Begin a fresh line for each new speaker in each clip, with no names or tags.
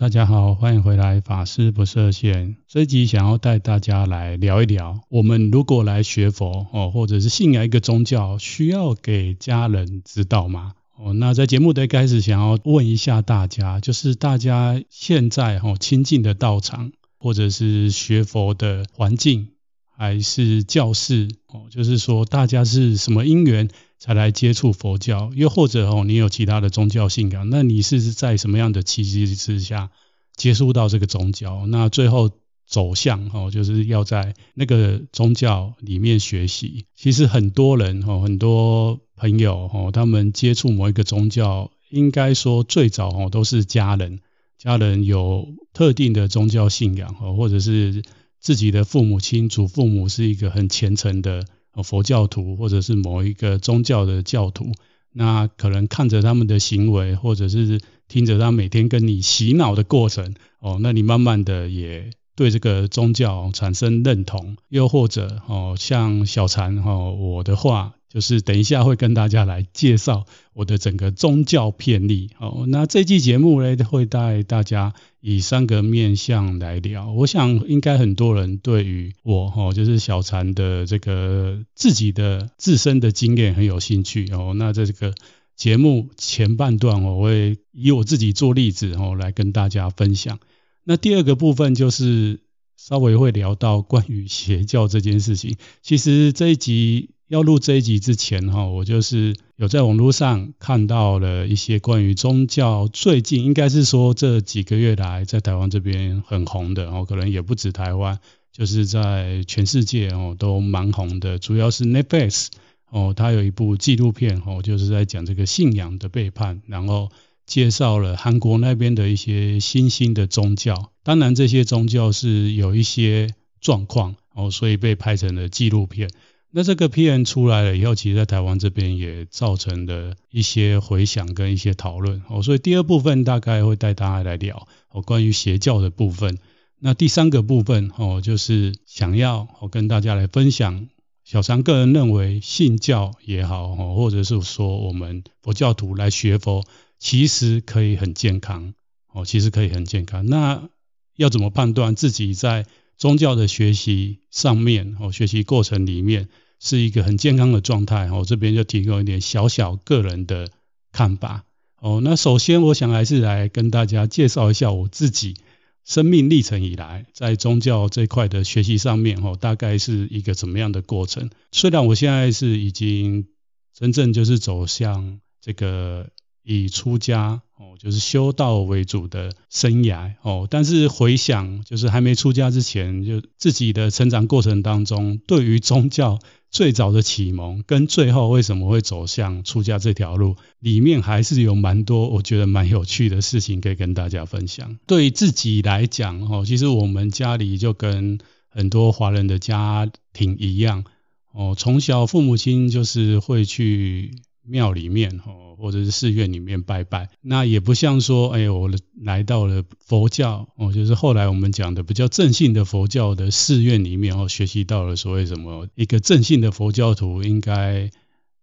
大家好，欢迎回来，法师不设限。这一集想要带大家来聊一聊，我们如果来学佛哦，或者是信仰一个宗教，需要给家人知道吗？哦，那在节目的一开始，想要问一下大家，就是大家现在哦亲近的道场，或者是学佛的环境，还是教室哦，就是说大家是什么因缘？才来接触佛教，又或者哦，你有其他的宗教信仰，那你是在什么样的契机之下接触到这个宗教？那最后走向哦，就是要在那个宗教里面学习。其实很多人哦，很多朋友哦，他们接触某一个宗教，应该说最早哦都是家人，家人有特定的宗教信仰哦，或者是自己的父母亲、祖父母是一个很虔诚的。佛教徒或者是某一个宗教的教徒，那可能看着他们的行为，或者是听着他每天跟你洗脑的过程，哦，那你慢慢的也对这个宗教产生认同，又或者哦，像小禅哦，我的话。就是等一下会跟大家来介绍我的整个宗教遍历哦。那这期节目呢，会带大家以三个面向来聊。我想应该很多人对于我哈，就是小禅的这个自己的自身的经验很有兴趣哦。那在这个节目前半段，我会以我自己做例子哦，来跟大家分享。那第二个部分就是稍微会聊到关于邪教这件事情。其实这一集。要录这一集之前哈，我就是有在网络上看到了一些关于宗教，最近应该是说这几个月来在台湾这边很红的哦，可能也不止台湾，就是在全世界哦都蛮红的。主要是 Netflix 哦，它有一部纪录片哦，就是在讲这个信仰的背叛，然后介绍了韩国那边的一些新兴的宗教。当然这些宗教是有一些状况哦，所以被拍成了纪录片。那这个片出来了以后，其实在台湾这边也造成了一些回响跟一些讨论哦，所以第二部分大概会带大家来聊哦关于邪教的部分。那第三个部分哦，就是想要我跟大家来分享，小三个人认为信教也好哦，或者是说我们佛教徒来学佛，其实可以很健康哦，其实可以很健康。那要怎么判断自己在宗教的学习上面哦，学习过程里面是一个很健康的状态哦。这边就提供一点小小个人的看法哦。那首先，我想还是来跟大家介绍一下我自己生命历程以来在宗教这块的学习上面哦，大概是一个怎么样的过程。虽然我现在是已经真正就是走向这个。以出家哦，就是修道为主的生涯哦，但是回想，就是还没出家之前，就自己的成长过程当中，对于宗教最早的启蒙，跟最后为什么会走向出家这条路，里面还是有蛮多我觉得蛮有趣的事情可以跟大家分享。对自己来讲哦，其实我们家里就跟很多华人的家庭一样哦，从小父母亲就是会去。庙里面哦，或者是寺院里面拜拜，那也不像说，哎，我来到了佛教哦，就是后来我们讲的比较正信的佛教的寺院里面哦，学习到了所谓什么一个正信的佛教徒应该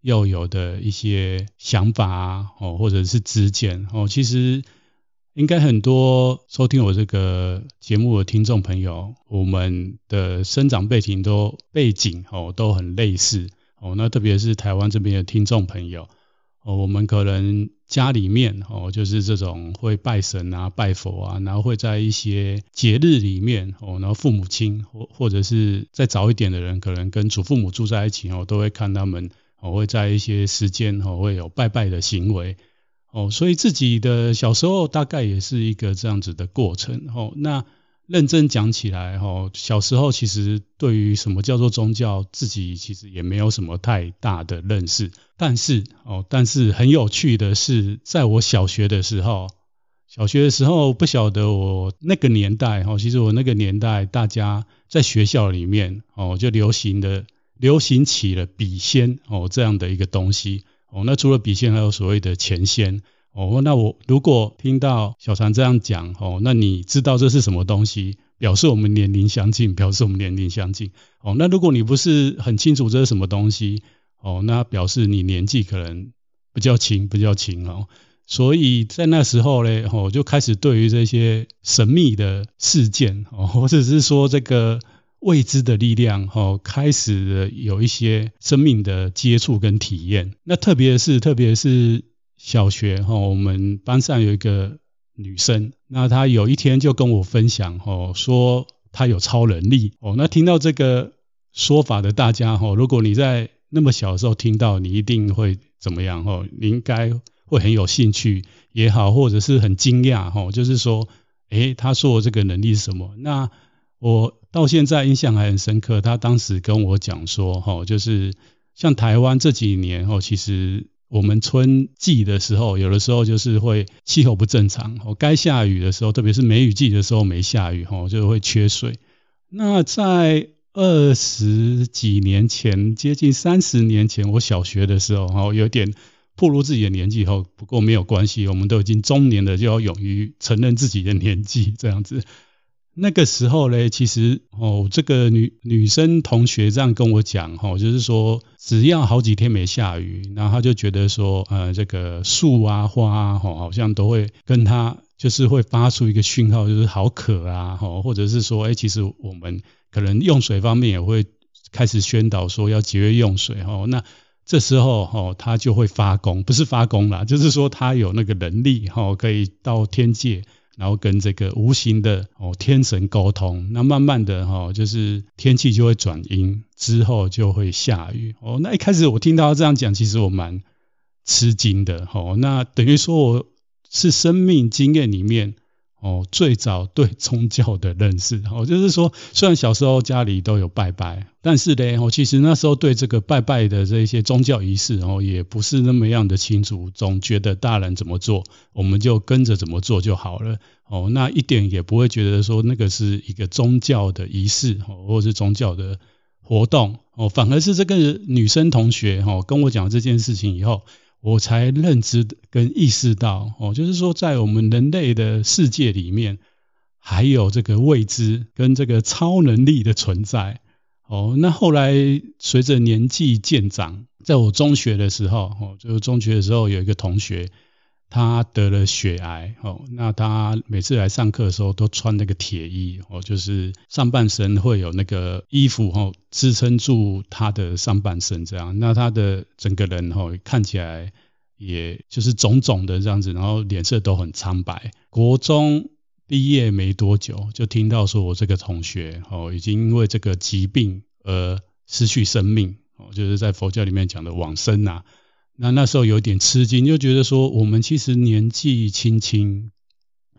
要有的一些想法啊，哦，或者是知见哦，其实应该很多收听我这个节目的听众朋友，我们的生长背景都背景哦都很类似。哦，那特别是台湾这边的听众朋友，哦，我们可能家里面哦，就是这种会拜神啊、拜佛啊，然后会在一些节日里面哦，然后父母亲或或者是再早一点的人，可能跟祖父母住在一起哦，都会看他们哦，会在一些时间哦，会有拜拜的行为哦，所以自己的小时候大概也是一个这样子的过程哦，那。认真讲起来，哈，小时候其实对于什么叫做宗教，自己其实也没有什么太大的认识。但是，哦，但是很有趣的是，在我小学的时候，小学的时候不晓得我那个年代，哈，其实我那个年代，大家在学校里面，哦，就流行的流行起了笔仙，哦，这样的一个东西，哦，那除了笔仙，还有所谓的钱仙。哦，那我如果听到小船这样讲，哦，那你知道这是什么东西？表示我们年龄相近，表示我们年龄相近。哦，那如果你不是很清楚这是什么东西，哦，那表示你年纪可能比较轻，比较轻哦。所以在那时候呢，我就开始对于这些神秘的事件，哦 或者是说这个未知的力量，哦开始有一些生命的接触跟体验。那特别是，特别是小学哈，我们班上有一个女生，那她有一天就跟我分享，说她有超能力哦。那听到这个说法的大家，如果你在那么小的时候听到，你一定会怎么样？你应该。会很有兴趣也好，或者是很惊讶哈，就是说，诶，他说的这个能力是什么？那我到现在印象还很深刻。他当时跟我讲说，哈，就是像台湾这几年，哦，其实我们春季的时候，有的时候就是会气候不正常，哦，该下雨的时候，特别是梅雨季的时候没下雨，哈，就会缺水。那在二十几年前，接近三十年前，我小学的时候，哈，有点。暴露自己的年纪后，不过没有关系，我们都已经中年了，就要勇于承认自己的年纪，这样子。那个时候呢，其实哦，这个女女生同学这样跟我讲，哈，就是说只要好几天没下雨，然后她就觉得说，呃，这个树啊花啊，哈，好像都会跟她就是会发出一个讯号，就是好渴啊，哈，或者是说，哎，其实我们可能用水方面也会开始宣导说要节约用水，哈，那。这时候哈，他就会发功，不是发功啦，就是说他有那个能力哈，可以到天界，然后跟这个无形的哦天神沟通。那慢慢的哈，就是天气就会转阴，之后就会下雨。哦，那一开始我听到他这样讲，其实我蛮吃惊的。哦，那等于说我是生命经验里面。哦，最早对宗教的认识，哦，就是说，虽然小时候家里都有拜拜，但是呢，哦，其实那时候对这个拜拜的这些宗教仪式，哦，也不是那么样的清楚，总觉得大人怎么做，我们就跟着怎么做就好了，哦，那一点也不会觉得说那个是一个宗教的仪式，哦，或者是宗教的活动，哦，反而是这个女生同学，哦，跟我讲这件事情以后。我才认知跟意识到，哦，就是说，在我们人类的世界里面，还有这个未知跟这个超能力的存在。哦，那后来随着年纪渐长，在我中学的时候，哦，就是中学的时候有一个同学，他得了血癌，哦，那他每次来上课的时候都穿那个铁衣，哦，就是上半身会有那个衣服，哦，支撑住他的上半身这样，那他的整个人，哦，看起来也就是肿肿的这样子，然后脸色都很苍白。国中毕业没多久，就听到说我这个同学，哦，已经因为这个疾病而失去生命，哦，就是在佛教里面讲的往生啊。那那时候有点吃惊，就觉得说我们其实年纪轻轻，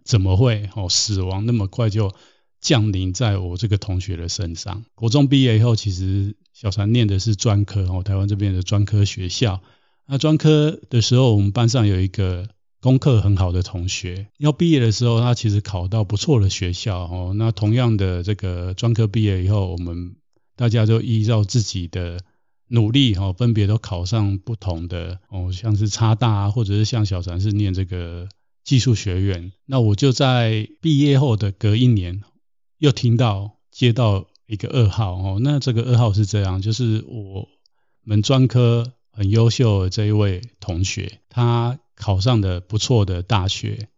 怎么会哦死亡那么快就降临在我这个同学的身上？国中毕业以后，其实小禅念的是专科哦，台湾这边的专科学校。那专科的时候，我们班上有一个功课很好的同学，要毕业的时候，他其实考到不错的学校哦。那同样的这个专科毕业以后，我们大家都依照自己的。努力哈，分别都考上不同的哦，像是插大啊，或者是像小禅是念这个技术学院。那我就在毕业后的隔一年，又听到接到一个噩耗哦。那这个噩耗是这样，就是我们专科很优秀的这一位同学，他考上的不错的大学，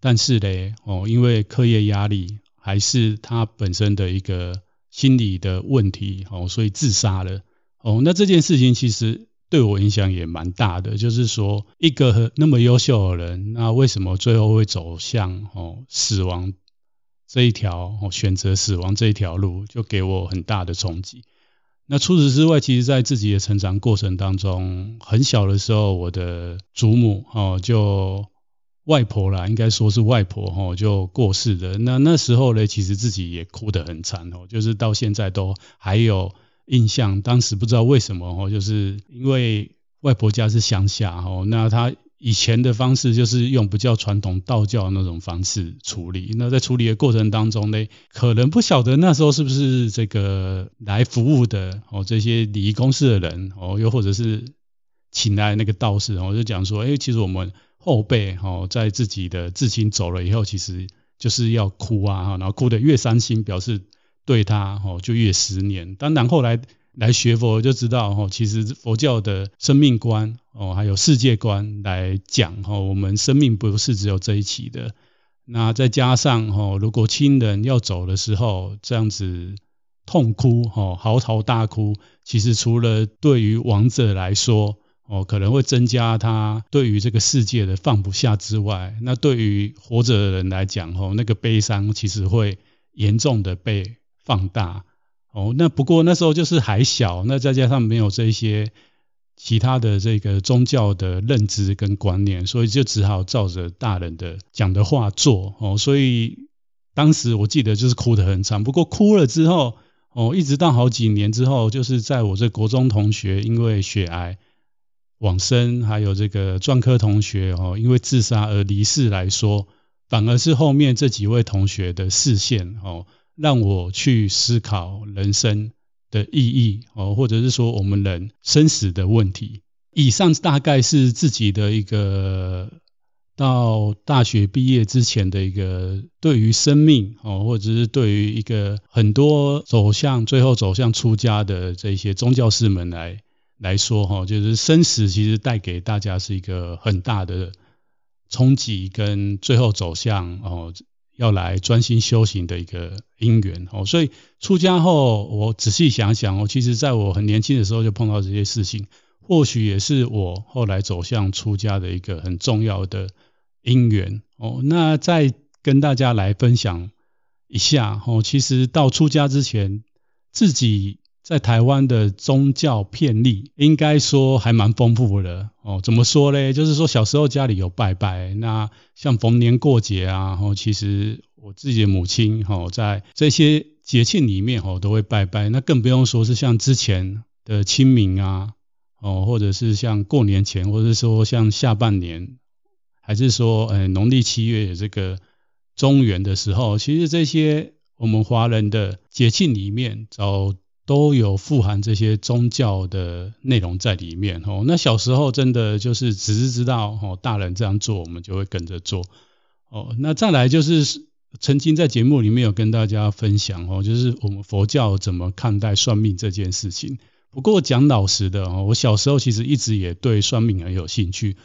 但是嘞哦，因为课业压力，还是他本身的一个心理的问题哦，所以自杀了。哦，那这件事情其实对我影响也蛮大的，就是说一个那么优秀的人，那为什么最后会走向哦死亡这一条哦选择死亡这一条路，就给我很大的冲击。那除此之外，其实在自己的成长过程当中，很小的时候，我的祖母哦就外婆啦，应该说是外婆哦就过世了。那那时候呢，其实自己也哭得很惨哦，就是到现在都还有。印象当时不知道为什么哦，就是因为外婆家是乡下哦，那他以前的方式就是用比较传统道教那种方式处理。那在处理的过程当中呢，可能不晓得那时候是不是这个来服务的哦，这些礼仪公司的人哦，又或者是请来那个道士哦，就讲说，哎，其实我们后辈哦，在自己的至亲走了以后，其实就是要哭啊，然后哭得越伤心，表示。对他哦，就越十年。当然后来来学佛就知道哦，其实佛教的生命观哦，还有世界观来讲哦，我们生命不是只有这一期的。那再加上哦，如果亲人要走的时候这样子痛哭哦，嚎啕大哭，其实除了对于亡者来说哦，可能会增加他对于这个世界的放不下之外，那对于活着的人来讲哦，那个悲伤其实会严重的被放大。哦，那不过那时候就是还小，那再加上没有这些其他的这个宗教的认知跟观念，所以就只好照着大人的讲的话做。哦，所以当时我记得就是哭得很惨。不过哭了之后，哦，一直到好几年之后，就是在我这国中同学因为血癌往生，还有这个专科同学哦因为自杀而离世来说，反而是后面这几位同学的视线哦。让我去思考人生的意义哦，或者是说我们人生死的问题。以上大概是自己的一个到大学毕业之前的一个对于生命哦，或者是对于一个很多走向最后走向出家的这些宗教师们来来说哈，就是生死其实带给大家是一个很大的冲击，跟最后走向哦。要来专心修行的一个因缘哦，所以出家后，我仔细想想哦，其实在我很年轻的时候就碰到这些事情，或许也是我后来走向出家的一个很重要的因缘哦。那再跟大家来分享一下哦，其实到出家之前，自己在台湾的宗教遍历，应该说还蛮丰富的哦。怎么说呢？就是说小时候家里有拜拜，那像逢年过节啊，哦，其实我自己的母亲哦，在这些节庆里面哦，都会拜拜。那更不用说是像之前的清明啊，哦，或者是像过年前，或者是说像下半年，还是说呃农历七月这个中元的时候，其实这些我们华人的节庆里面早。都有富含这些宗教的内容在里面哦。那小时候真的就是只是知道哦，大人这样做，我们就会跟着做哦。那再来就是曾经在节目里面有跟大家分享哦，就是我们佛教怎么看待算命这件事情。不过讲老实的哦，我小时候其实一直也对算命很有兴趣，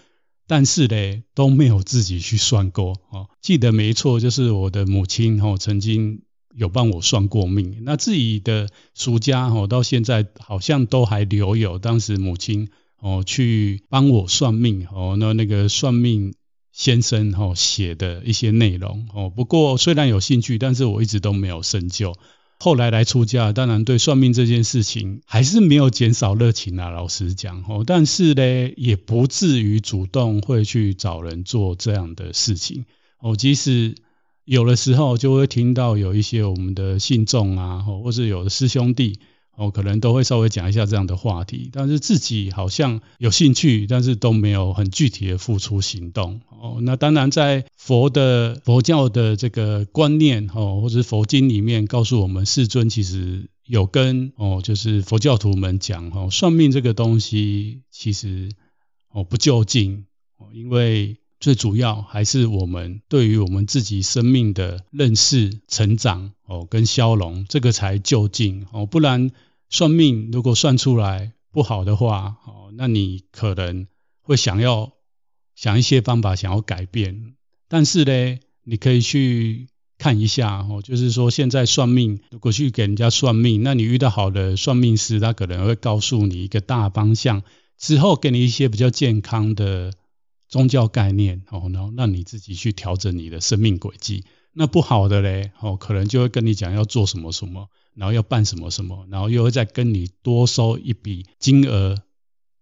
但是嘞都没有自己去算过哦。记得没错，就是我的母亲哦曾经。有帮我算过命，那自己的俗家哦，到现在好像都还留有当时母亲哦去帮我算命哦，那那个算命先生哦写的一些内容哦。不过虽然有兴趣，但是我一直都没有深究。后来来出家，当然对算命这件事情还是没有减少热情啊，老实讲哦。但是呢，也不至于主动会去找人做这样的事情哦，即使。有的时候就会听到有一些我们的信众啊，或是有的师兄弟哦，可能都会稍微讲一下这样的话题，但是自己好像有兴趣，但是都没有很具体的付出行动哦。那当然，在佛的佛教的这个观念哦，或者是佛经里面告诉我们，世尊其实有跟哦，就是佛教徒们讲哦，算命这个东西其实哦不究竟哦，因为。最主要还是我们对于我们自己生命的认识、成长哦，跟消融，这个才就近哦。不然算命如果算出来不好的话哦，那你可能会想要想一些方法想要改变。但是呢，你可以去看一下哦，就是说现在算命，如果去给人家算命，那你遇到好的算命师，他可能会告诉你一个大方向，之后给你一些比较健康的。宗教概念哦，然后让你自己去调整你的生命轨迹。那不好的嘞哦，可能就会跟你讲要做什么什么，然后要办什么什么，然后又会再跟你多收一笔金额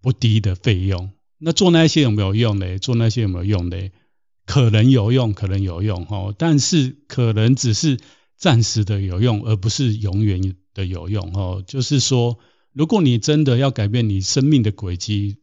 不低的费用。那做那些有没有用嘞？做那些有没有用嘞？可能有用，可能有用哦，但是可能只是暂时的有用，而不是永远的有用哦。就是说，如果你真的要改变你生命的轨迹。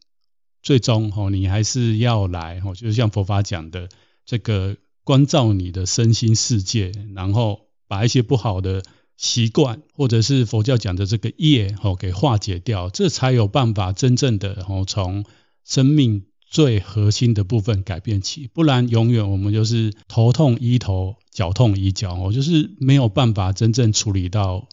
最终哦，你还是要来哦，就是像佛法讲的这个关照你的身心世界，然后把一些不好的习惯，或者是佛教讲的这个业哦，给化解掉，这才有办法真正的哦，从生命最核心的部分改变起，不然永远我们就是头痛医头，脚痛医脚哦，就是没有办法真正处理到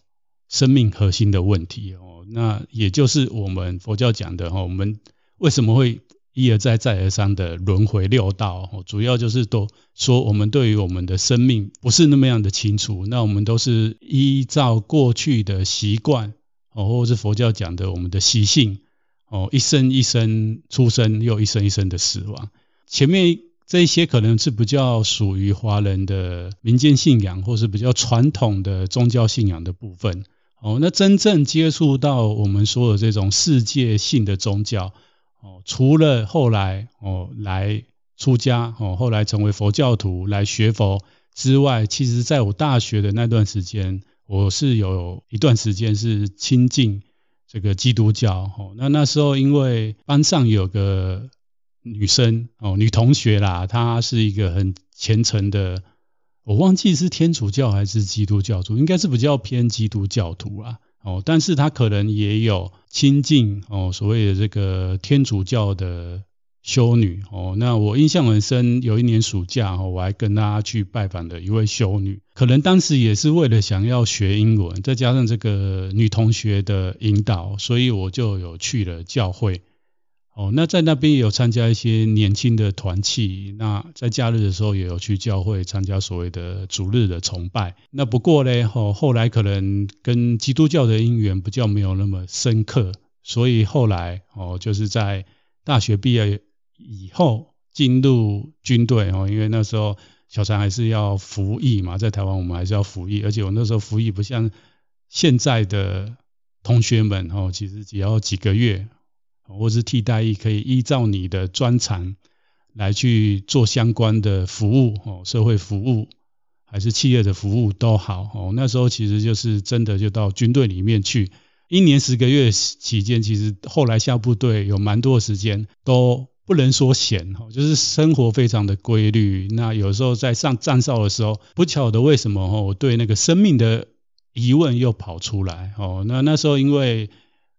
生命核心的问题哦。那也就是我们佛教讲的哈，我们为什么会一而再再而三的轮回六道？主要就是都说我们对于我们的生命不是那么样的清楚，那我们都是依照过去的习惯哦，或者是佛教讲的我们的习性哦，一生一生出生，又一生一生的死亡。前面这一些可能是比较属于华人的民间信仰，或是比较传统的宗教信仰的部分。哦，那真正接触到我们说的这种世界性的宗教，哦，除了后来哦来出家，哦后来成为佛教徒来学佛之外，其实在我大学的那段时间，我是有一段时间是亲近这个基督教。哦，那那时候因为班上有个女生，哦女同学啦，她是一个很虔诚的。我忘记是天主教还是基督教徒，应该是比较偏基督教徒啦。哦，但是他可能也有亲近哦，所谓的这个天主教的修女哦。那我印象很深，有一年暑假哦，我还跟他去拜访的一位修女，可能当时也是为了想要学英文，再加上这个女同学的引导，所以我就有去了教会。哦，那在那边也有参加一些年轻的团契，那在假日的时候也有去教会参加所谓的主日的崇拜。那不过呢，哦，后来可能跟基督教的因缘比较没有那么深刻，所以后来哦，就是在大学毕业以后进入军队哦，因为那时候小禅还是要服役嘛，在台湾我们还是要服役，而且我那时候服役不像现在的同学们哦，其实只要几个月。或是替代役，可以依照你的专长来去做相关的服务哦，社会服务还是企业的服务都好哦。那时候其实就是真的就到军队里面去，一年十个月期间，其实后来下部队有蛮多的时间都不能说闲哦，就是生活非常的规律。那有时候在上站哨的时候，不晓得为什么哦，我对那个生命的疑问又跑出来哦。那那时候因为。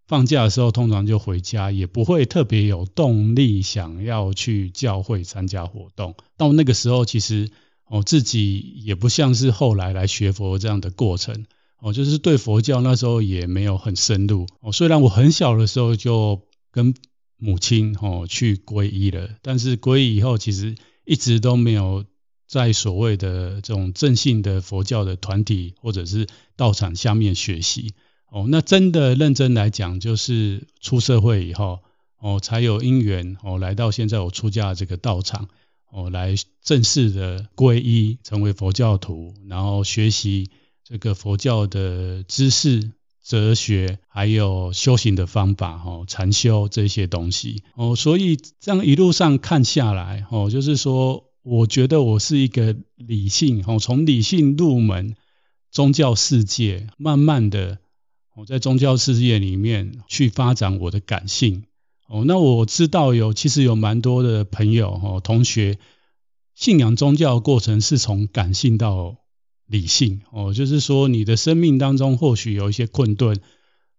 放假的时候，通常就回家，也不会特别有动力想要去教会参加活动。到那个时候，其实哦，自己也不像是后来来学佛这样的过程哦，就是对佛教那时候也没有很深入哦。虽然我很小的时候就跟母亲哦去皈依了，但是皈依以后，其实一直都没有在所谓的这种正信的佛教的团体或者是道场下面学习。哦，那真的认真来讲，就是出社会以后，哦，才有因缘哦，来到现在我出家的这个道场，哦，来正式的皈依，成为佛教徒，然后学习这个佛教的知识、哲学，还有修行的方法，哦，禅修这些东西，哦，所以这样一路上看下来，哦，就是说，我觉得我是一个理性，哦，从理性入门宗教世界，慢慢的。我在宗教世界里面去发展我的感性哦，那我知道有其实有蛮多的朋友哦，同学信仰宗教的过程是从感性到理性哦，就是说你的生命当中或许有一些困顿，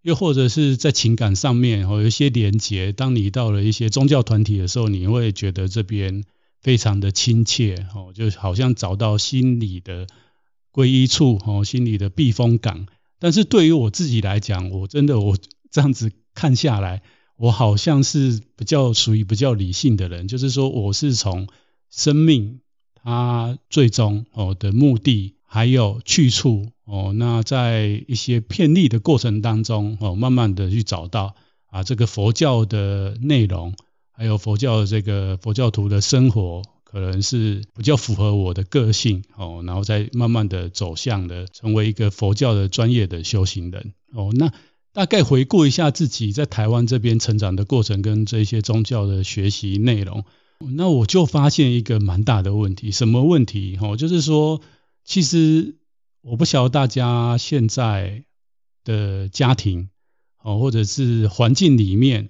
又或者是在情感上面哦有一些连结，当你到了一些宗教团体的时候，你会觉得这边非常的亲切哦，就好像找到心理的归依处哦，心理的避风港。但是对于我自己来讲，我真的我这样子看下来，我好像是比较属于比较理性的人，就是说我是从生命它最终哦的目的还有去处哦，那在一些偏历的过程当中哦，慢慢的去找到啊这个佛教的内容，还有佛教的这个佛教徒的生活。可能是比较符合我的个性哦，然后再慢慢的走向了成为一个佛教的专业的修行人哦。那大概回顾一下自己在台湾这边成长的过程跟这些宗教的学习内容，那我就发现一个蛮大的问题，什么问题？哦，就是说，其实我不晓得大家现在的家庭哦，或者是环境里面。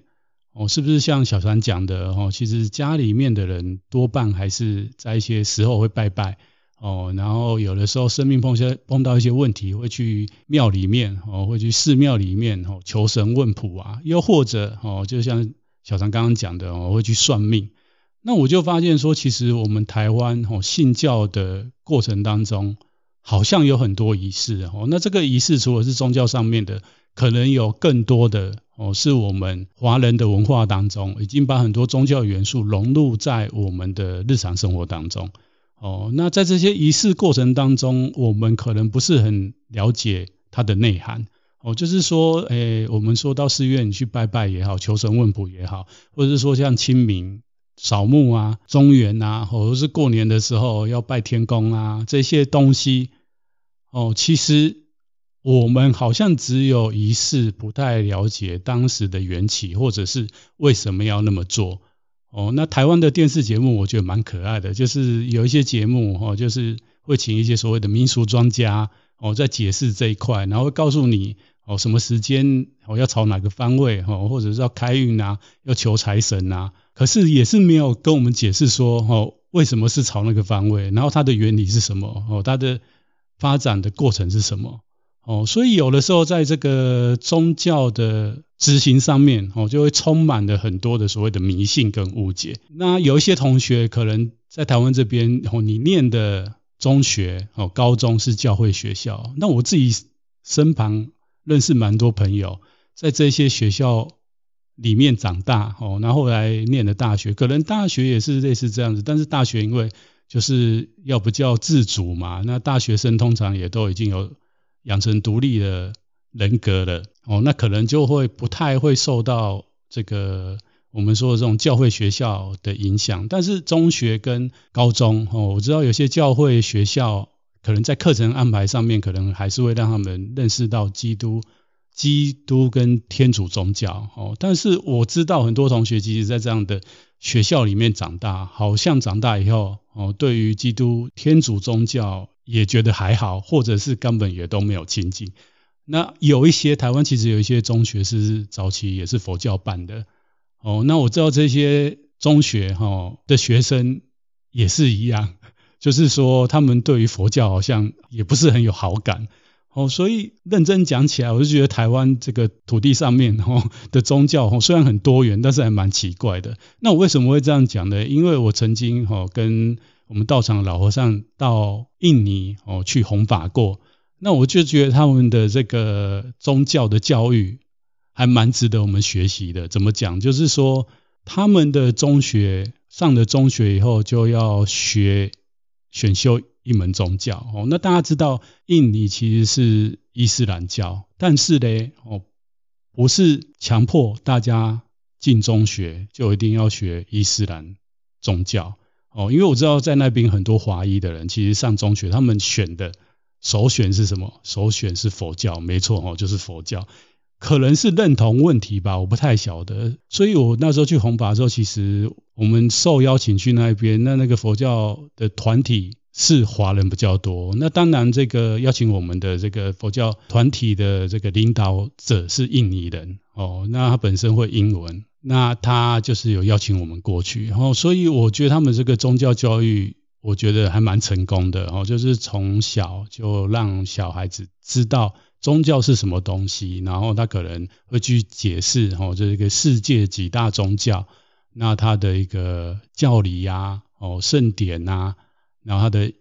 哦，是不是像小禅讲的哦？其实家里面的人多半还是在一些时候会拜拜哦，然后有的时候生命碰些碰到一些问题，会去庙里面哦，会去寺庙里面哦求神问卜啊，又或者哦，就像小禅刚刚讲的哦，会去算命。那我就发现说，其实我们台湾哦信教的过程当中，好像有很多仪式哦。那这个仪式除了是宗教上面的，可能有更多的哦，是我们华人的文化当中，已经把很多宗教元素融入在我们的日常生活当中。哦，那在这些仪式过程当中，我们可能不是很了解它的内涵。哦，就是说，诶，我们说到寺院去拜拜也好，求神问卜也好，或者是说像清明扫墓啊、中元啊，或者是过年的时候要拜天公啊，这些东西，哦，其实我们好像只有仪式，不太了解当时的缘起，或者是为什么要那么做。哦，那台湾的电视节目我觉得蛮可爱的，就是有一些节目，哦，就是会请一些所谓的民俗专家，哦，在解释这一块，然后告诉你。哦，什么时间哦要朝哪个方位哦，或者是要开运啊，要求财神啊，可是也是没有跟我们解释说哦，为什么是朝那个方位，然后它的原理是什么哦，它的发展的过程是什么哦，所以有的时候在这个宗教的执行上面哦，就会充满了很多的所谓的迷信跟误解。那有一些同学可能在台湾这边哦，你念的中学哦、高中是教会学校，那我自己身旁。认识蛮多朋友，在这些学校里面长大哦，然后后来念了大学，可能大学也是类似这样子，但是大学因为就是要不叫自主嘛，那大学生通常也都已经有养成独立的人格了哦，那可能就会不太会受到这个我们说的这种教会学校的影响，但是中学跟高中哦，我知道有些教会学校。可能在课程安排上面，可能还是会让他们认识到基督、基督跟天主宗教哦。但是我知道很多同学其实，在这样的学校里面长大，好像长大以后哦，对于基督、天主宗教也觉得还好，或者是根本也都没有亲近。那有一些台湾其实有一些中学是早期也是佛教办的哦。那我知道这些中学哈的学生也是一样。就是说，他们对于佛教好像也不是很有好感哦，所以认真讲起来，我就觉得台湾这个土地上面哦的宗教哦虽然很多元，但是还蛮奇怪的。那我为什么会这样讲呢？因为我曾经哦跟我们道场老和尚到印尼哦去弘法过，那我就觉得他们的这个宗教的教育还蛮值得我们学习的。怎么讲？就是说他们的中学上了中学以后就要学。选修一门宗教哦，那大家知道印尼其实是伊斯兰教，但是呢哦，不是强迫大家进中学就一定要学伊斯兰宗教哦，因为我知道在那边很多华裔的人其实上中学，他们选的首选是什么？首选是佛教，没错哦，就是佛教。可能是认同问题吧，我不太晓得。所以我那时候去弘法的时候，其实我们受邀请去那边，那那个佛教的团体是华人比较多。那当然，这个邀请我们的这个佛教团体的这个领导者是印尼人哦，那他本身会英文，那他就是有邀请我们过去。然后，所以我觉得他们这个宗教教育，我觉得还蛮成功的哦，就是从小就让小孩子知道。宗教是什么东西？然后他可能会去解释，哦，这个世界几大宗教，那他的一个教理呀，哦，圣典呐，然后他的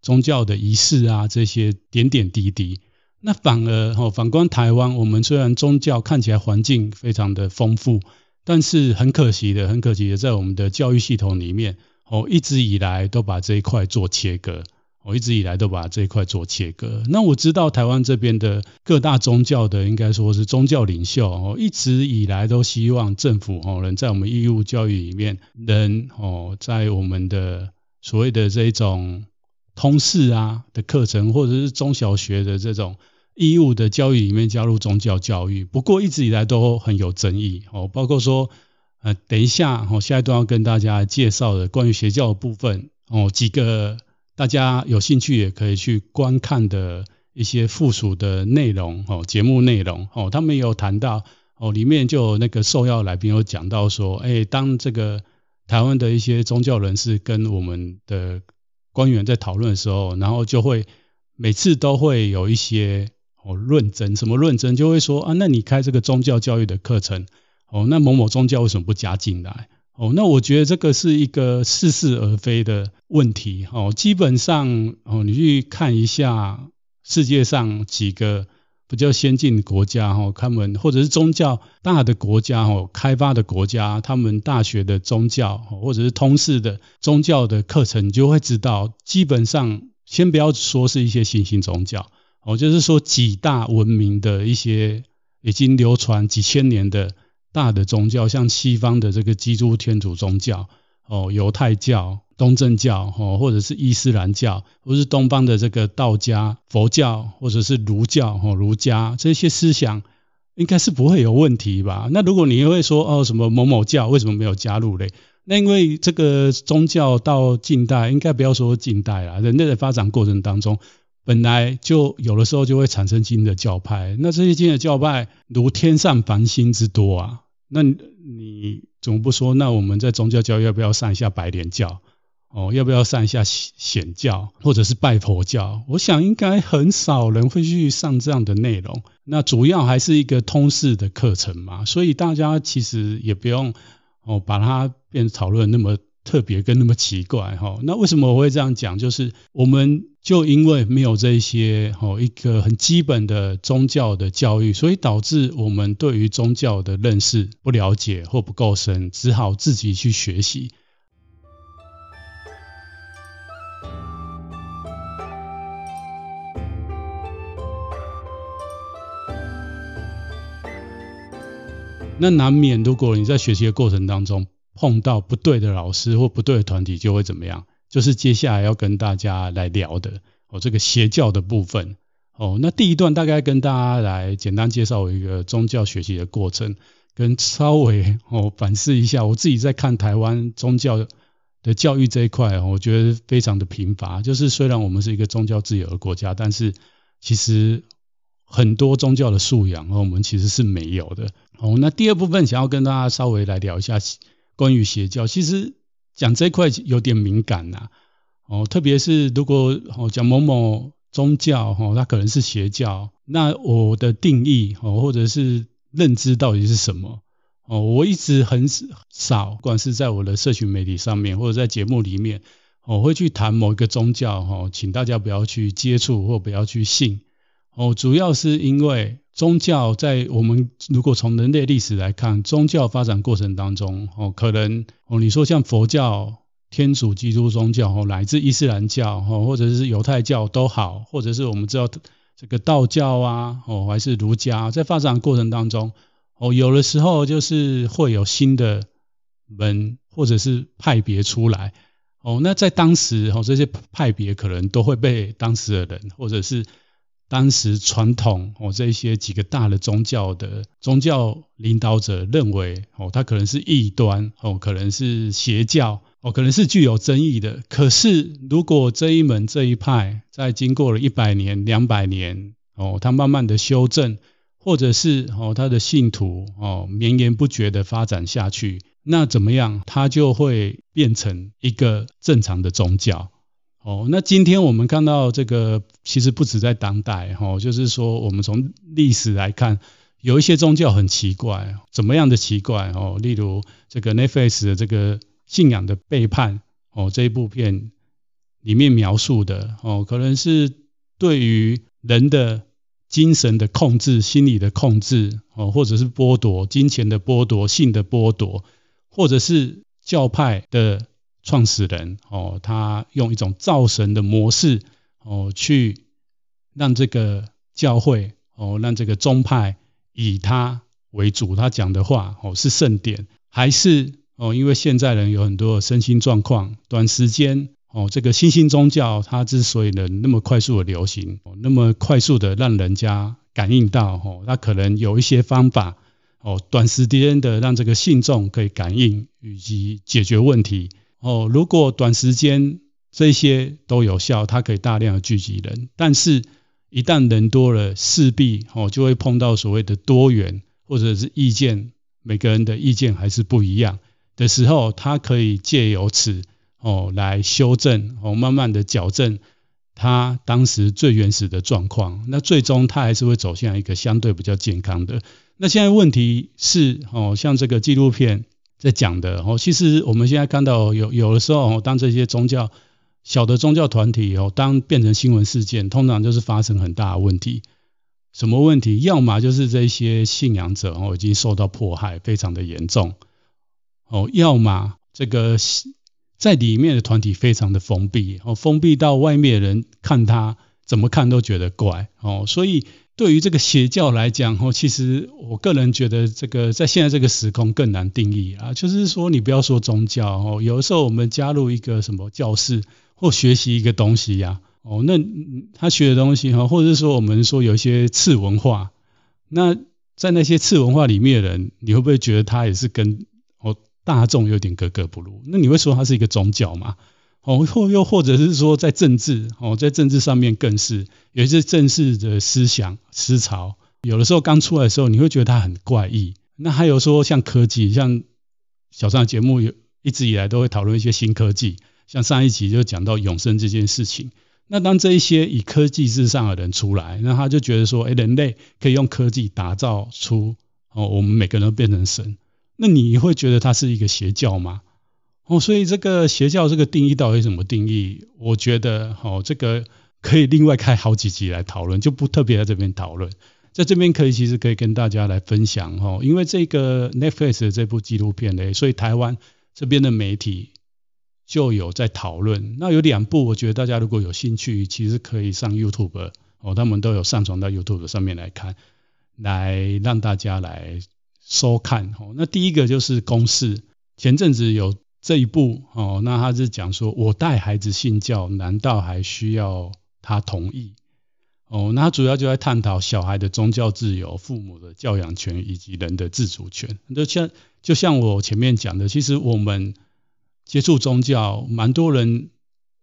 宗教的仪式啊，这些点点滴滴。那反而，哦，反观台湾，我们虽然宗教看起来环境非常的丰富，但是很可惜的，很可惜的，在我们的教育系统里面，哦，一直以来都把这一块做切割。我一直以来都把这一块做切割。那我知道台湾这边的各大宗教的，应该说是宗教领袖哦，一直以来都希望政府哦能在我们义务教育里面，能哦在我们的所谓的这一种通识啊的课程，或者是中小学的这种义务的教育里面加入宗教教育。不过一直以来都很有争议哦，包括说呃等一下哦下一段要跟大家介绍的关于邪教的部分哦几个。大家有兴趣也可以去观看的一些附属的内容哦，节目内容哦，他们有谈到哦，里面就有那个受邀来宾有讲到说，哎，当这个台湾的一些宗教人士跟我们的官员在讨论的时候，然后就会每次都会有一些哦论争，什么论争就会说啊，那你开这个宗教教育的课程哦，那某某宗教为什么不加进来？哦，那我觉得这个是一个似是而非的问题。哦，基本上哦，你去看一下世界上几个比较先进的国家，哈，他们或者是宗教大的国家，哈，开发的国家，他们大学的宗教或者是通识的宗教的课程，你就会知道，基本上先不要说是一些新兴宗教，哦，就是说几大文明的一些已经流传几千年的。大的宗教，像西方的这个基督天主宗教，哦，犹太教、东正教，哦，或者是伊斯兰教，或是东方的这个道家、佛教，或者是儒教，哦，儒家这些思想，应该是不会有问题吧？那如果你会说，哦，什么某某教为什么没有加入嘞？那因为这个宗教到近代，应该不要说近代啦，人类的发展过程当中。本来就有的时候就会产生新的教派，那这些新的教派如天上繁星之多啊，那你怎么不说？那我们在宗教教育要不要上一下白莲教？哦，要不要上一下显教，或者是拜佛教？我想应该很少人会去上这样的内容。那主要还是一个通识的课程嘛，所以大家其实也不用哦把它变得讨论那么。特别跟那么奇怪哈，那为什么我会这样讲？就是我们就因为没有这些哈一个很基本的宗教的教育，所以导致我们对于宗教的认识不了解或不够深，只好自己去学习。那难免，如果你在学习的过程当中，碰到不对的老师或不对的团体就会怎么样？就是接下来要跟大家来聊的哦，这个邪教的部分哦。那第一段大概跟大家来简单介绍一个宗教学习的过程，跟稍微哦反思一下我自己在看台湾宗教的教育这一块，我觉得非常的贫乏。就是虽然我们是一个宗教自由的国家，但是其实很多宗教的素养哦我们其实是没有的哦。那第二部分想要跟大家稍微来聊一下。关于邪教，其实讲这块有点敏感呐，哦，特别是如果哦讲某某宗教哦，它可能是邪教，那我的定义哦，或者是认知到底是什么哦，我一直很少，不管是在我的社群媒体上面，或者在节目里面，我会去谈某一个宗教哦，请大家不要去接触或不要去信哦，主要是因为。宗教在我们如果从人类历史来看，宗教发展过程当中，哦，可能哦，你说像佛教、天主、基督宗教，哦，乃至伊斯兰教，哦，或者是犹太教都好，或者是我们知道这个道教啊，哦，还是儒家，在发展过程当中，哦，有的时候就是会有新的门或者是派别出来，哦，那在当时，哦，这些派别可能都会被当时的人或者是。当时传统哦，这些几个大的宗教的宗教领导者认为哦，他可能是异端哦，可能是邪教哦，可能是具有争议的。可是如果这一门这一派在经过了一百年、两百年哦，他慢慢的修正，或者是哦他的信徒哦绵延不绝的发展下去，那怎么样？他就会变成一个正常的宗教。哦，那今天我们看到这个，其实不止在当代，哈，就是说我们从历史来看，有一些宗教很奇怪，怎么样的奇怪？哦，例如这个 Netflix 的这个信仰的背叛，哦，这一部片里面描述的，哦，可能是对于人的精神的控制、心理的控制，哦，或者是剥夺金钱的剥夺、性的剥夺，或者是教派的。创始人哦，他用一种造神的模式哦，去让这个教会哦，让这个宗派以他为主，他讲的话哦是圣典，还是哦？因为现在人有很多身心状况，短时间哦，这个新兴宗教它之所以能那么快速的流行，哦，那么快速的让人家感应到哦，那可能有一些方法哦，短时间的让这个信众可以感应以及解决问题。哦，如果短时间这些都有效，它可以大量的聚集人，但是一旦人多了，势必哦就会碰到所谓的多元或者是意见，每个人的意见还是不一样的时候，它可以借由此哦来修正哦，慢慢的矫正他当时最原始的状况，那最终他还是会走向一个相对比较健康的。那现在问题是哦，像这个纪录片。在讲的哦。其实我们现在看到有有的时候，当这些宗教小的宗教团体哦，当变成新闻事件，通常就是发生很大的问题。什么问题？要么就是这些信仰者哦已经受到迫害，非常的严重哦；要么这个在里面的团体非常的封闭哦，封闭到外面的人看他怎么看都觉得怪哦。所以对于这个邪教来讲哦，其实我个人觉得这个在现在这个时空更难定义啊。就是说，你不要说宗教哦，有的时候我们加入一个什么教室或学习一个东西呀。哦，那他学的东西哈，或者是说我们说有一些次文化，那在那些次文化里面的人，你会不会觉得他也是跟哦大众有点格格不入？那你会说他是一个宗教吗？哦，或又或者是说在政治哦，在政治上面更是有一些政治的思想思潮，有的时候刚出来的时候，你会觉得它很怪异。那还有说像科技，像小张的节目有一直以来都会讨论一些新科技，像上一集就讲到永生这件事情。那当这一些以科技至上的人出来，那他就觉得说，哎，人类可以用科技打造出哦，我们每个人都变成神。那你会觉得他是一个邪教吗？哦，所以这个邪教这个定义到底怎么定义？我觉得哦，这个可以另外开好几集来讨论，就不特别在这边讨论。在这边可以其实可以跟大家来分享哦，因为这个 Netflix 的这部纪录片呢，所以台湾这边的媒体。就有在讨论，那有两部，我觉得大家如果有兴趣，其实可以上 YouTube 哦，他们都有上传到 YouTube 上面来看，来让大家来收看哦。那第一个就是公式，前阵子有这一部哦，那他是讲说，我带孩子信教，难道还需要他同意？哦，那他主要就在探讨小孩的宗教自由、父母的教养权以及人的自主权。就像就像我前面讲的，其实我们。接触宗教，蛮多人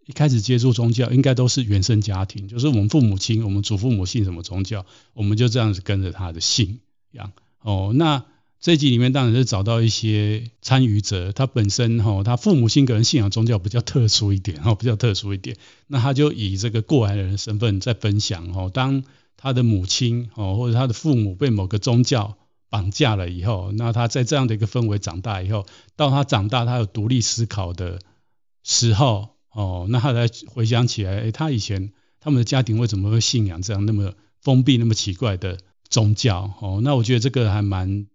一开始接触宗教，应该都是原生家庭，就是我们父母亲、我们祖父母信什么宗教，我们就这样子跟着他的信仰。哦，那这一集里面当然是找到一些参与者，他本身哈，他父母亲个人信仰宗教比较特殊一点，哈，比较特殊一点，那他就以这个过来人的身份在分享，哦，当他的母亲哦或者他的父母被某个宗教。绑架了以后，那他在这样的一个氛围长大以后，到他长大，他有独立思考的时候，哦，那他才回想起来，诶，他以前他们的家庭为什么会信仰这样那么封闭、那么奇怪的宗教？哦，那我觉得这个还蛮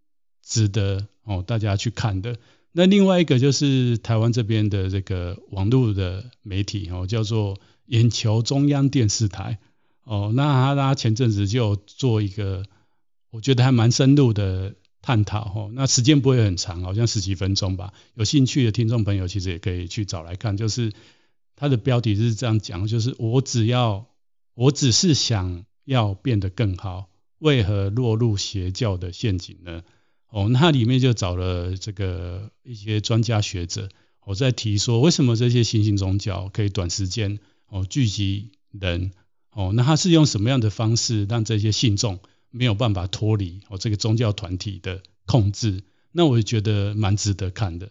值得哦大家去看的。那另外一个就是台湾这边的这个网络的媒体哦，叫做眼球中央电视台哦，那他他前阵子就做一个。我觉得还蛮深入的探讨哈，那时间不会很长，好像十几分钟吧。有兴趣的听众朋友其实也可以去找来看。就是它的标题是这样讲，就是我只要，我只是想要变得更好，为何落入邪教的陷阱呢？哦，那里面就找了这个一些专家学者，我在提说，为什么这些新兴宗教可以短时间哦聚集人？哦，那他是用什么样的方式让这些信众？没有办法脱离哦这个宗教团体的控制，那我觉得蛮值得看的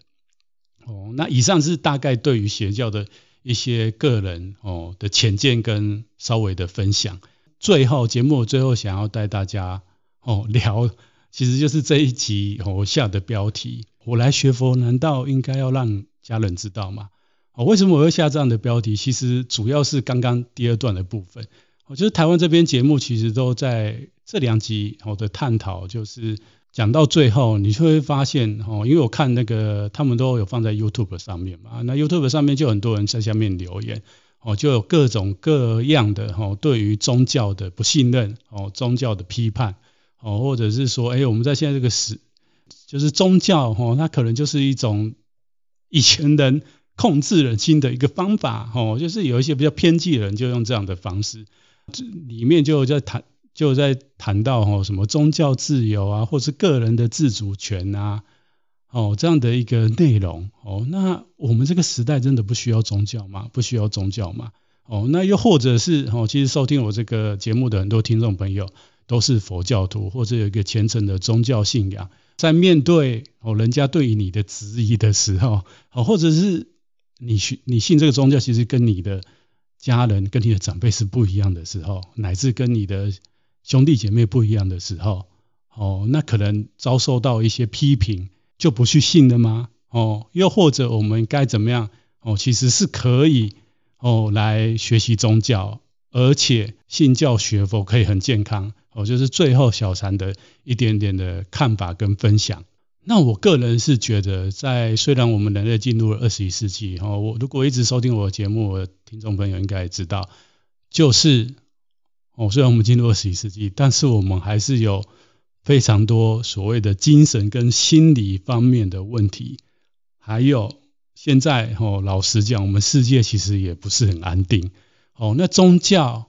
哦。那以上是大概对于邪教的一些个人哦的浅见跟稍微的分享。最后节目最后想要带大家哦聊，其实就是这一集我下的标题：我来学佛，难道应该要让家人知道吗？哦，为什么我会下这样的标题？其实主要是刚刚第二段的部分。我觉得台湾这边节目其实都在这两集我的探讨，就是讲到最后，你就会发现哦，因为我看那个他们都有放在 YouTube 上面嘛，那 YouTube 上面就很多人在下面留言哦，就有各种各样的哦，对于宗教的不信任哦，宗教的批判哦，或者是说，哎，我们在现在这个时，就是宗教哦，它可能就是一种以前人控制人心的一个方法哦，就是有一些比较偏激的人就用这样的方式。这里面就在谈，就在谈到哈什么宗教自由啊，或是个人的自主权啊，哦这样的一个内容哦。那我们这个时代真的不需要宗教吗？不需要宗教吗？哦，那又或者是哦，其实收听我这个节目的很多听众朋友都是佛教徒，或者有一个虔诚的宗教信仰，在面对哦人家对于你的质疑的时候，哦或者是你信你信这个宗教，其实跟你的。家人跟你的长辈是不一样的时候，乃至跟你的兄弟姐妹不一样的时候，哦，那可能遭受到一些批评，就不去信了吗？哦，又或者我们该怎么样？哦，其实是可以哦来学习宗教，而且信教学佛可以很健康。哦，就是最后小禅的一点点的看法跟分享。那我个人是觉得，在虽然我们人类进入了二十一世纪，哦，我如果一直收听我的节目，我的听众朋友应该也知道，就是哦，虽然我们进入二十一世纪，但是我们还是有非常多所谓的精神跟心理方面的问题，还有现在哦，老实讲，我们世界其实也不是很安定。哦，那宗教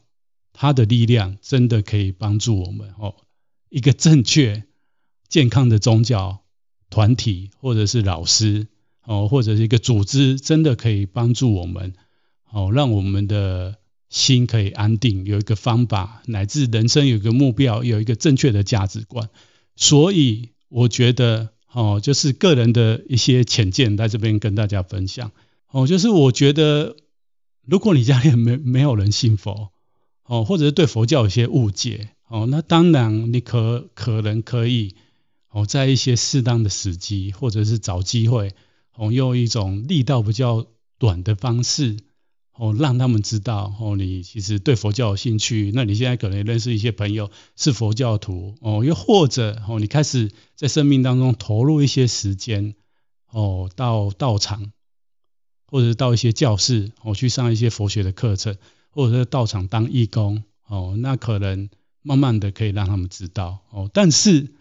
它的力量真的可以帮助我们哦，一个正确健康的宗教。团体或者是老师哦，或者是一个组织，真的可以帮助我们哦，让我们的心可以安定，有一个方法，乃至人生有一个目标，有一个正确的价值观。所以我觉得哦，就是个人的一些浅见，在这边跟大家分享哦，就是我觉得，如果你家里没没有人信佛哦，或者是对佛教有些误解哦，那当然你可可能可以。哦，在一些适当的时机，或者是找机会，哦，用一种力道比较短的方式，哦，让他们知道，哦，你其实对佛教有兴趣，那你现在可能认识一些朋友是佛教徒，哦，又或者，哦，你开始在生命当中投入一些时间，哦，到道场，或者到一些教室，哦，去上一些佛学的课程，或者是到场当义工，哦，那可能慢慢的可以让他们知道，哦，但是。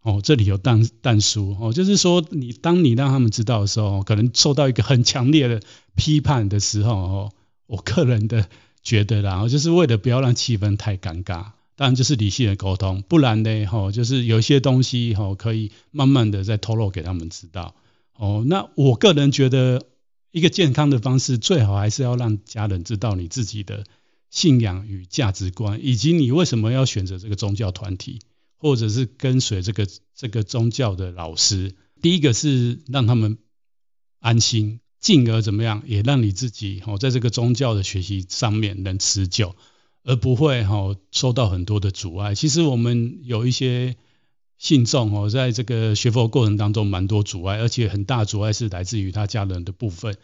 哦，这里有但但书哦，就是说你当你让他们知道的时候，可能受到一个很强烈的批判的时候哦，我个人的觉得啦，就是为了不要让气氛太尴尬，当然就是理性的沟通，不然呢，哈，就是有一些东西哈，可以慢慢的再透露给他们知道。哦，那我个人觉得一个健康的方式，最好还是要让家人知道你自己的信仰与价值观，以及你为什么要选择这个宗教团体。或者是跟随这个这个宗教的老师，第一个是让他们安心，进而怎么样，也让你自己哦，在这个宗教的学习上面能持久，而不会哈受到很多的阻碍。其实我们有一些信众哦，在这个学佛过程当中蛮多阻碍，而且很大阻碍是来自于他家人的部分。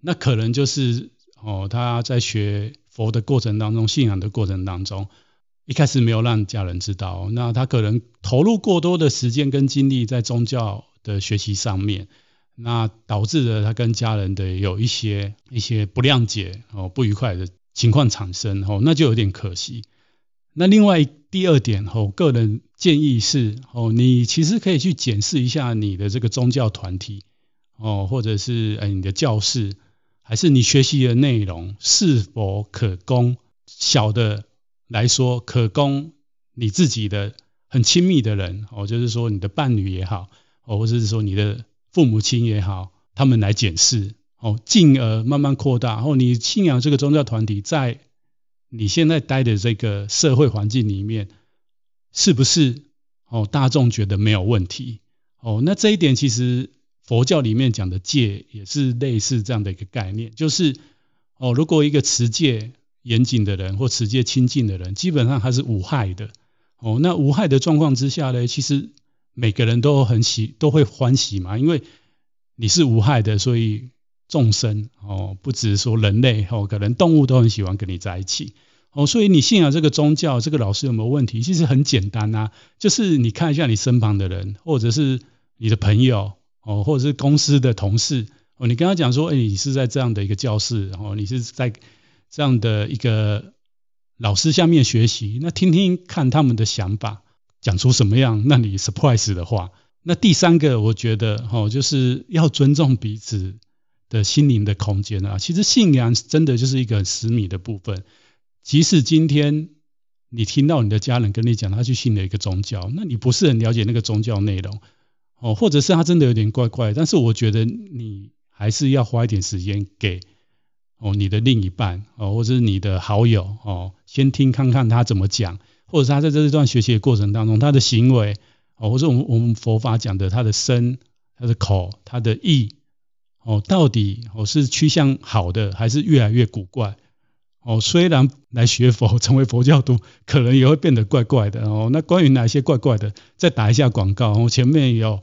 那可能就是哦，他在学佛的过程当中，信仰的过程当中。一开始没有让家人知道，那他可能投入过多的时间跟精力在宗教的学习上面，那导致了他跟家人的有一些一些不谅解哦，不愉快的情况产生哦，那就有点可惜。那另外第二点哦，个人建议是哦，你其实可以去检视一下你的这个宗教团体哦，或者是诶你的教室，还是你学习的内容是否可供小的。来说，可供你自己的很亲密的人哦，就是说你的伴侣也好，哦，或者是说你的父母亲也好，他们来检视哦，进而慢慢扩大。哦，你信仰这个宗教团体，在你现在待的这个社会环境里面，是不是哦大众觉得没有问题？哦，那这一点其实佛教里面讲的戒也是类似这样的一个概念，就是哦，如果一个持戒。严谨的人或持戒清净的人，基本上他是无害的。哦，那无害的状况之下呢，其实每个人都很喜，都会欢喜嘛，因为你是无害的，所以众生哦，不只是说人类哦，可能动物都很喜欢跟你在一起。哦，所以你信仰这个宗教，这个老师有没有问题？其实很简单啊，就是你看一下你身旁的人，或者是你的朋友哦，或者是公司的同事哦，你跟他讲说，哎，你是在这样的一个教室，然后你是在。这样的一个老师下面学习，那听听看他们的想法，讲出什么样让你 surprise 的话。那第三个，我觉得哦，就是要尊重彼此的心灵的空间啊。其实信仰真的就是一个很私密的部分。即使今天你听到你的家人跟你讲他去信了一个宗教，那你不是很了解那个宗教内容哦，或者是他真的有点怪怪，但是我觉得你还是要花一点时间给。哦，你的另一半哦，或者是你的好友哦，先听看看他怎么讲，或者是他在这一段学习的过程当中，他的行为哦，或者我们我们佛法讲的他的身、他的口、他的意哦，到底哦是趋向好的，还是越来越古怪？哦，虽然来学佛成为佛教徒，可能也会变得怪怪的哦。那关于哪些怪怪的，再打一下广告，我前面有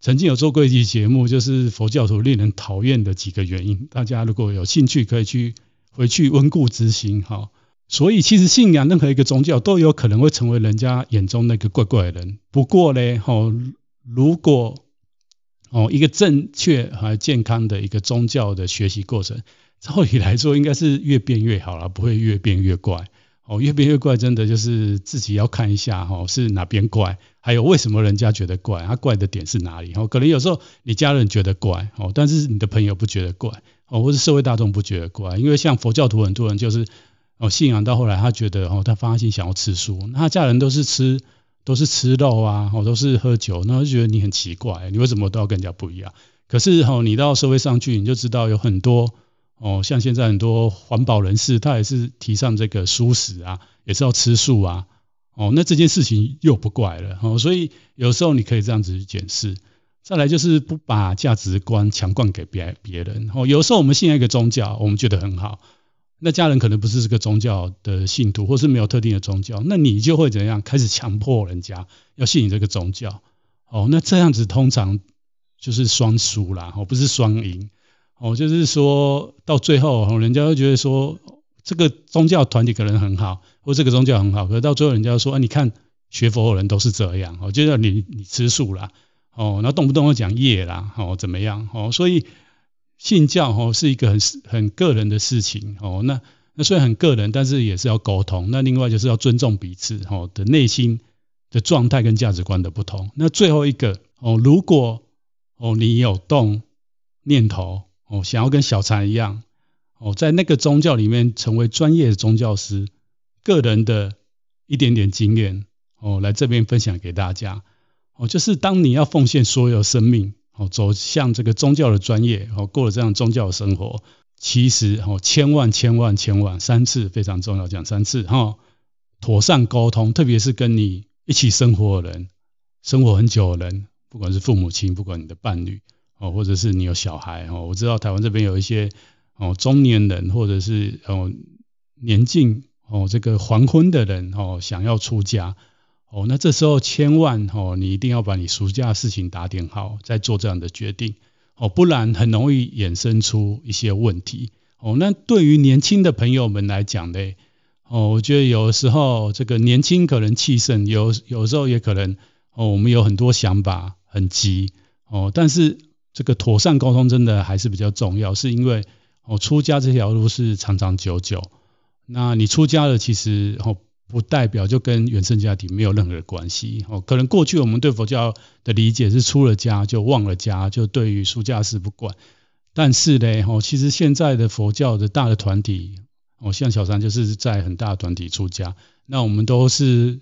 曾经有做过一期节目，就是佛教徒令人讨厌的几个原因。大家如果有兴趣，可以去回去温故知新哈。所以其实信仰任何一个宗教都有可能会成为人家眼中那个怪怪的人。不过呢，哈，如果哦一个正确和健康的一个宗教的学习过程，照理来说应该是越变越好了，不会越变越怪。哦，越变越怪，真的就是自己要看一下哈，是哪边怪，还有为什么人家觉得怪，他怪的点是哪里？哦，可能有时候你家人觉得怪，哦，但是你的朋友不觉得怪，哦，或是社会大众不觉得怪，因为像佛教徒很多人就是哦信仰到后来，他觉得哦，他发心想要吃素，那他家人都是吃都是吃肉啊，哦，都是喝酒，那就觉得你很奇怪，你为什么都要跟人家不一样？可是哦，你到社会上去，你就知道有很多。哦，像现在很多环保人士，他也是提倡这个素食啊，也是要吃素啊。哦，那这件事情又不怪了。哦，所以有时候你可以这样子去检视。再来就是不把价值观强灌给别别人。哦，有时候我们信一个宗教，我们觉得很好，那家人可能不是这个宗教的信徒，或是没有特定的宗教，那你就会怎样？开始强迫人家要信你这个宗教。哦，那这样子通常就是双输啦，哦，不是双赢。哦，就是说到最后，人家会觉得说这个宗教团体可能很好，或这个宗教很好，可是到最后人家说，啊，你看学佛的人都是这样，哦，就要你你吃素啦，哦，然后动不动就讲业啦，哦，怎么样，哦，所以信教哦是一个很很个人的事情，哦，那那虽然很个人，但是也是要沟通，那另外就是要尊重彼此，哦的内心的状态跟价值观的不同。那最后一个，哦，如果哦你有动念头。哦，想要跟小禅一样，哦，在那个宗教里面成为专业的宗教师，个人的一点点经验，哦，来这边分享给大家。哦，就是当你要奉献所有生命，哦，走向这个宗教的专业，哦，过了这样宗教的生活，其实哦，千万千万千万三次非常重要，讲三次哈，妥善沟通，特别是跟你一起生活的人，生活很久的人，不管是父母亲，不管你的伴侣。哦，或者是你有小孩哦，我知道台湾这边有一些哦中年人，或者是哦年近哦这个黄昏的人哦，想要出家哦，那这时候千万哦，你一定要把你暑假的事情打点好，再做这样的决定哦，不然很容易衍生出一些问题哦。那对于年轻的朋友们来讲呢，哦，我觉得有时候这个年轻可能气盛，有有时候也可能哦，我们有很多想法很急哦，但是。这个妥善沟通真的还是比较重要，是因为哦，出家这条路是长长久久。那你出家了，其实哦，不代表就跟原生家庭没有任何关系哦。可能过去我们对佛教的理解是出了家就忘了家，就对于出家事不管。但是呢，哦，其实现在的佛教的大的团体，哦，像小三就是在很大的团体出家，那我们都是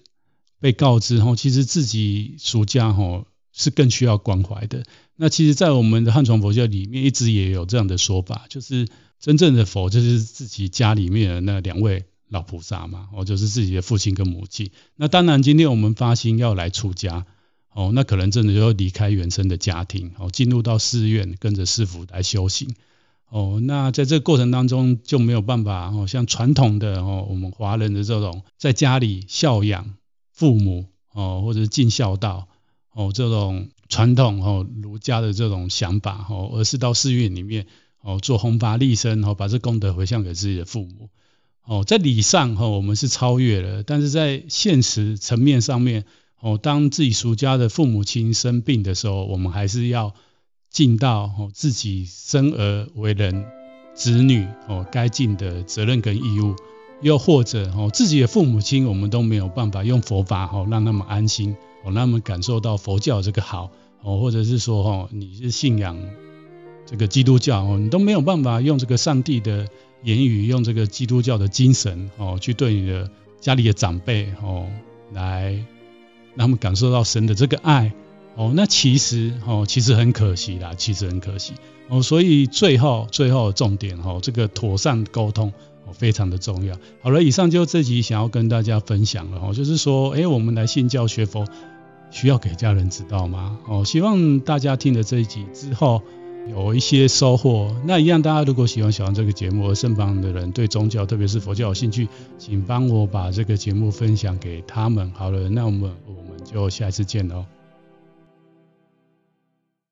被告知哦，其实自己出家哦。是更需要关怀的。那其实，在我们的汉传佛教里面，一直也有这样的说法，就是真正的佛就是自己家里面的那两位老菩萨嘛，哦，就是自己的父亲跟母亲。那当然，今天我们发心要来出家，哦，那可能真的就要离开原生的家庭，哦，进入到寺院，跟着师父来修行。哦，那在这个过程当中，就没有办法，哦，像传统的哦，我们华人的这种在家里孝养父母，哦，或者尽孝道。哦，这种传统哦，儒家的这种想法哦，而是到寺院里面哦，做弘法立身哦，把这功德回向给自己的父母哦，在理上哈，我们是超越了，但是在现实层面上面哦，当自己俗家的父母亲生病的时候，我们还是要尽到哦自己生而为人子女哦该尽的责任跟义务，又或者哦自己的父母亲，我们都没有办法用佛法哦让他们安心。哦，让他们感受到佛教这个好哦，或者是说哦，你是信仰这个基督教哦，你都没有办法用这个上帝的言语，用这个基督教的精神哦，去对你的家里的长辈哦，来让他们感受到神的这个爱哦。那其实哦，其实很可惜啦，其实很可惜哦。所以最后最后重点哦，这个妥善沟通。非常的重要。好了，以上就这集想要跟大家分享了哦，就是说，哎，我们来信教学佛，需要给家人知道吗？哦，希望大家听了这一集之后有一些收获。那一样，大家如果喜欢小王这个节目，而身旁的人对宗教，特别是佛教有兴趣，请帮我把这个节目分享给他们。好了，那我们我们就下一次见喽。